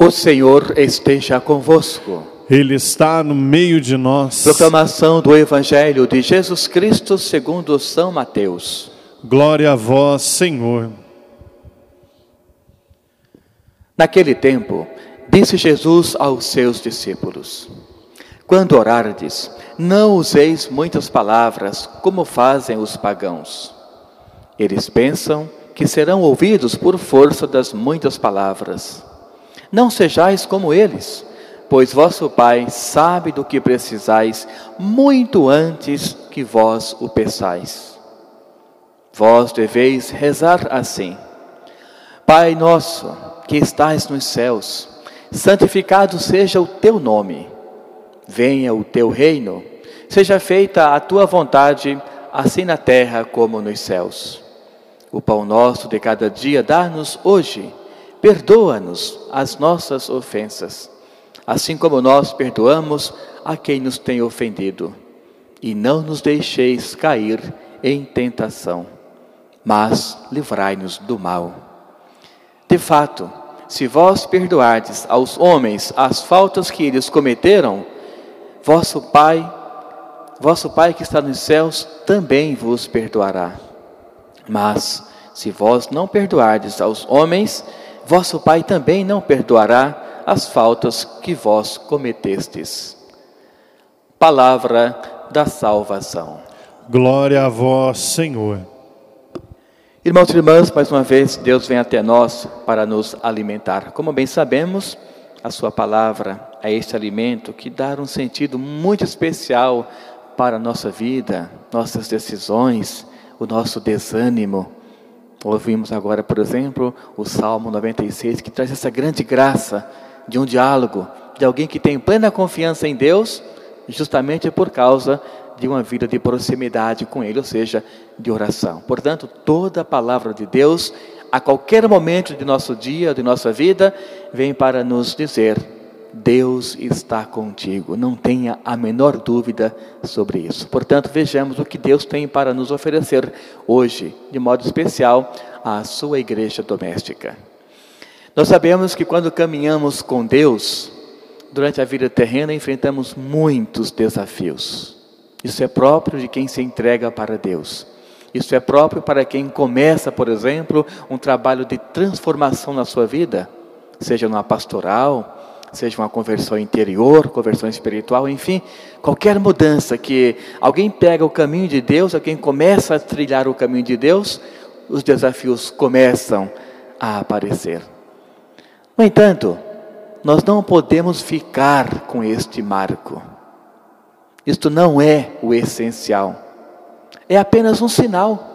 O Senhor esteja convosco. Ele está no meio de nós. Proclamação do Evangelho de Jesus Cristo segundo São Mateus. Glória a vós, Senhor. Naquele tempo, disse Jesus aos seus discípulos: Quando orardes, não useis muitas palavras, como fazem os pagãos. Eles pensam que serão ouvidos por força das muitas palavras. Não sejais como eles, pois vosso Pai sabe do que precisais muito antes que vós o peçais. Vós deveis rezar assim: Pai nosso, que estais nos céus, santificado seja o teu nome. Venha o teu reino, seja feita a tua vontade, assim na terra como nos céus. O pão nosso de cada dia dá-nos hoje perdoa-nos as nossas ofensas, assim como nós perdoamos a quem nos tem ofendido. E não nos deixeis cair em tentação, mas livrai-nos do mal. De fato, se vós perdoardes aos homens as faltas que eles cometeram, vosso Pai, vosso Pai que está nos céus, também vos perdoará. Mas, se vós não perdoardes aos homens, vosso Pai também não perdoará as faltas que vós cometestes. Palavra da salvação. Glória a vós, Senhor. Irmãos e irmãs, mais uma vez, Deus vem até nós para nos alimentar. Como bem sabemos, a Sua palavra é este alimento que dá um sentido muito especial para a nossa vida, nossas decisões, o nosso desânimo, Ouvimos agora, por exemplo, o Salmo 96, que traz essa grande graça de um diálogo, de alguém que tem plena confiança em Deus, justamente por causa de uma vida de proximidade com Ele, ou seja, de oração. Portanto, toda a palavra de Deus, a qualquer momento de nosso dia, de nossa vida, vem para nos dizer Deus está contigo, não tenha a menor dúvida sobre isso. Portanto, vejamos o que Deus tem para nos oferecer hoje, de modo especial, à sua igreja doméstica. Nós sabemos que quando caminhamos com Deus, durante a vida terrena, enfrentamos muitos desafios. Isso é próprio de quem se entrega para Deus. Isso é próprio para quem começa, por exemplo, um trabalho de transformação na sua vida, seja numa pastoral, seja uma conversão interior, conversão espiritual, enfim, qualquer mudança que alguém pega o caminho de Deus, alguém começa a trilhar o caminho de Deus, os desafios começam a aparecer. No entanto, nós não podemos ficar com este marco. Isto não é o essencial. É apenas um sinal.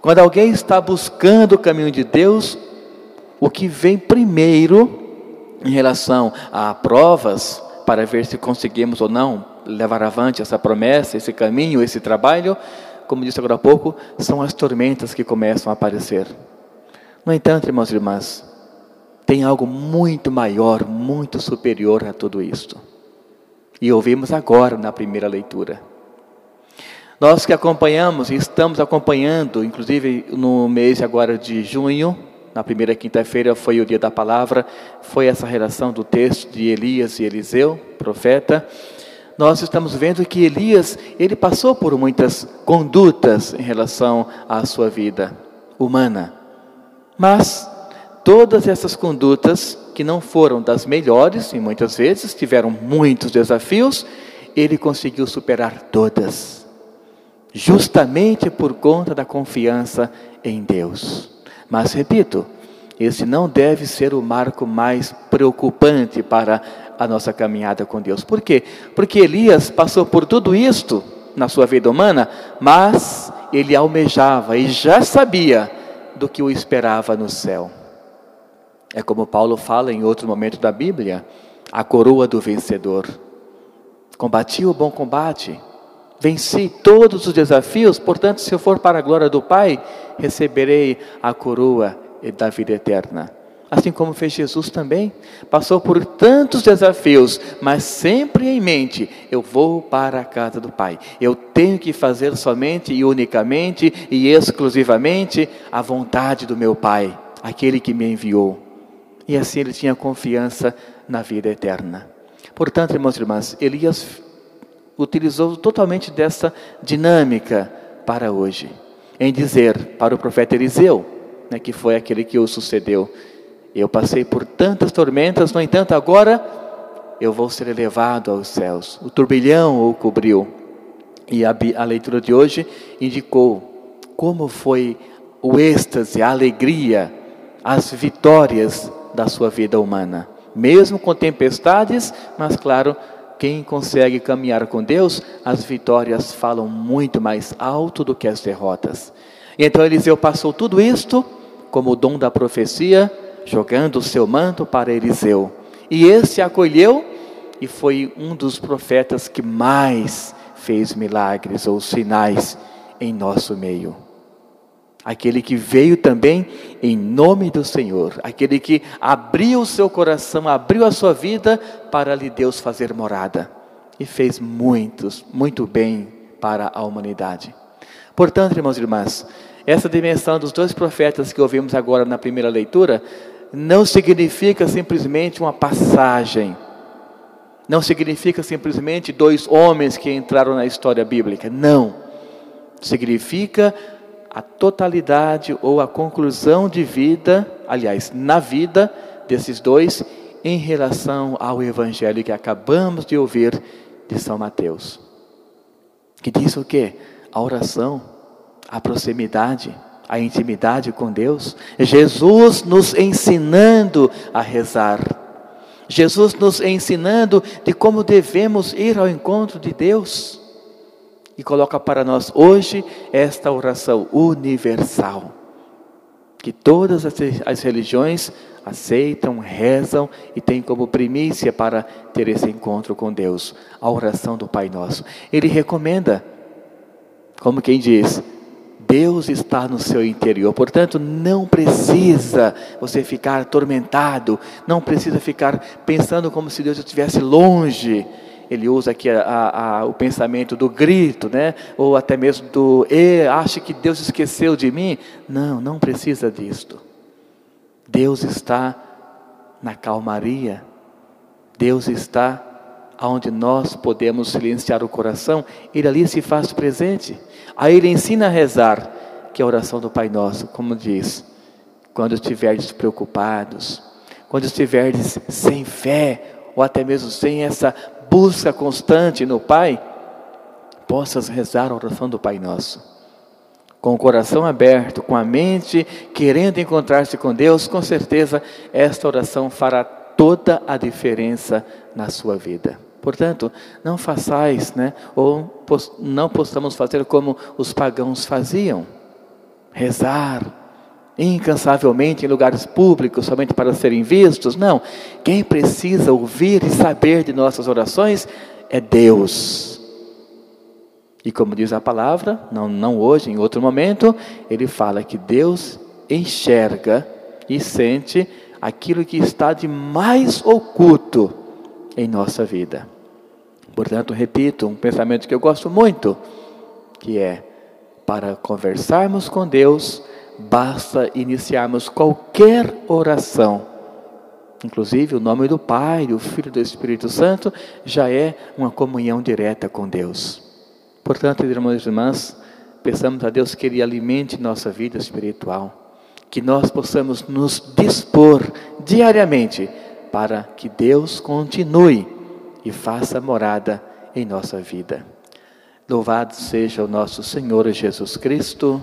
Quando alguém está buscando o caminho de Deus, o que vem primeiro em relação a provas, para ver se conseguimos ou não levar avante essa promessa, esse caminho, esse trabalho, como disse agora há pouco, são as tormentas que começam a aparecer. No entanto, irmãos e irmãs, tem algo muito maior, muito superior a tudo isto. E ouvimos agora na primeira leitura. Nós que acompanhamos e estamos acompanhando, inclusive no mês agora de junho, na primeira quinta-feira foi o dia da palavra, foi essa relação do texto de Elias e Eliseu, profeta. Nós estamos vendo que Elias, ele passou por muitas condutas em relação à sua vida humana. Mas todas essas condutas que não foram das melhores e muitas vezes tiveram muitos desafios, ele conseguiu superar todas. Justamente por conta da confiança em Deus. Mas repito, esse não deve ser o marco mais preocupante para a nossa caminhada com Deus. Por quê? Porque Elias passou por tudo isto na sua vida humana, mas ele almejava e já sabia do que o esperava no céu. É como Paulo fala em outro momento da Bíblia, a coroa do vencedor. Combati o bom combate, Venci todos os desafios, portanto, se eu for para a glória do Pai, receberei a coroa da vida eterna. Assim como fez Jesus também, passou por tantos desafios, mas sempre em mente: eu vou para a casa do Pai. Eu tenho que fazer somente e unicamente e exclusivamente a vontade do meu Pai, aquele que me enviou. E assim ele tinha confiança na vida eterna. Portanto, irmãos e irmãs, Elias utilizou totalmente dessa dinâmica para hoje, em dizer para o profeta Eliseu, né, que foi aquele que o sucedeu: Eu passei por tantas tormentas, no entanto, agora eu vou ser elevado aos céus. O turbilhão o cobriu. E a, a leitura de hoje indicou como foi o êxtase, a alegria, as vitórias da sua vida humana. Mesmo com tempestades, mas claro, quem consegue caminhar com Deus, as vitórias falam muito mais alto do que as derrotas. E então Eliseu passou tudo isto como o dom da profecia, jogando o seu manto para Eliseu. E esse acolheu e foi um dos profetas que mais fez milagres ou sinais em nosso meio. Aquele que veio também em nome do Senhor, aquele que abriu o seu coração, abriu a sua vida para lhe Deus fazer morada e fez muitos, muito bem para a humanidade. Portanto, irmãos e irmãs, essa dimensão dos dois profetas que ouvimos agora na primeira leitura não significa simplesmente uma passagem, não significa simplesmente dois homens que entraram na história bíblica, não. Significa a totalidade ou a conclusão de vida, aliás, na vida desses dois, em relação ao evangelho que acabamos de ouvir de São Mateus. Que diz o que? A oração, a proximidade, a intimidade com Deus. Jesus nos ensinando a rezar. Jesus nos ensinando de como devemos ir ao encontro de Deus e coloca para nós hoje esta oração universal, que todas as religiões aceitam, rezam e têm como primícia para ter esse encontro com Deus, a oração do Pai Nosso. Ele recomenda, como quem diz, Deus está no seu interior, portanto, não precisa você ficar atormentado, não precisa ficar pensando como se Deus estivesse longe ele usa aqui a, a, o pensamento do grito, né? ou até mesmo do, e, acha que Deus esqueceu de mim. Não, não precisa disto. Deus está na calmaria, Deus está onde nós podemos silenciar o coração, Ele ali se faz presente. Aí Ele ensina a rezar, que é a oração do Pai Nosso, como diz, quando estiverdes preocupados, quando estiverdes sem fé, ou até mesmo sem essa busca constante no Pai, possas rezar a oração do Pai Nosso. Com o coração aberto, com a mente querendo encontrar-se com Deus, com certeza esta oração fará toda a diferença na sua vida. Portanto, não façais, né, ou não possamos fazer como os pagãos faziam, rezar, incansavelmente em lugares públicos somente para serem vistos. Não. Quem precisa ouvir e saber de nossas orações é Deus. E como diz a palavra, não, não hoje, em outro momento, ele fala que Deus enxerga e sente aquilo que está de mais oculto em nossa vida. Portanto, repito, um pensamento que eu gosto muito, que é para conversarmos com Deus, basta iniciarmos qualquer oração. Inclusive, o nome do Pai, do Filho e do Espírito Santo já é uma comunhão direta com Deus. Portanto, irmãos e irmãs, peçamos a Deus que Ele alimente nossa vida espiritual, que nós possamos nos dispor diariamente para que Deus continue e faça morada em nossa vida. Louvado seja o nosso Senhor Jesus Cristo